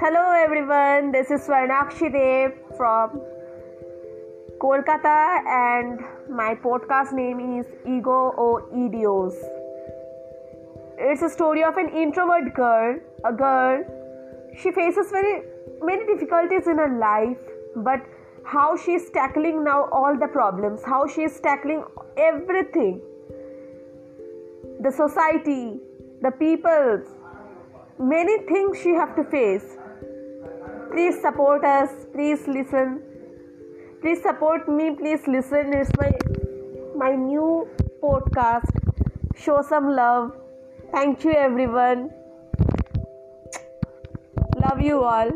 Hello everyone, this is Swarnakshi Dev from Kolkata and my podcast name is Ego or Idios. It's a story of an introvert girl, a girl. She faces very many difficulties in her life, but how she is tackling now all the problems, how she is tackling everything the society, the people, many things she have to face. Please support us. Please listen. Please support me. Please listen. It's my my new podcast. Show some love. Thank you everyone. Love you all.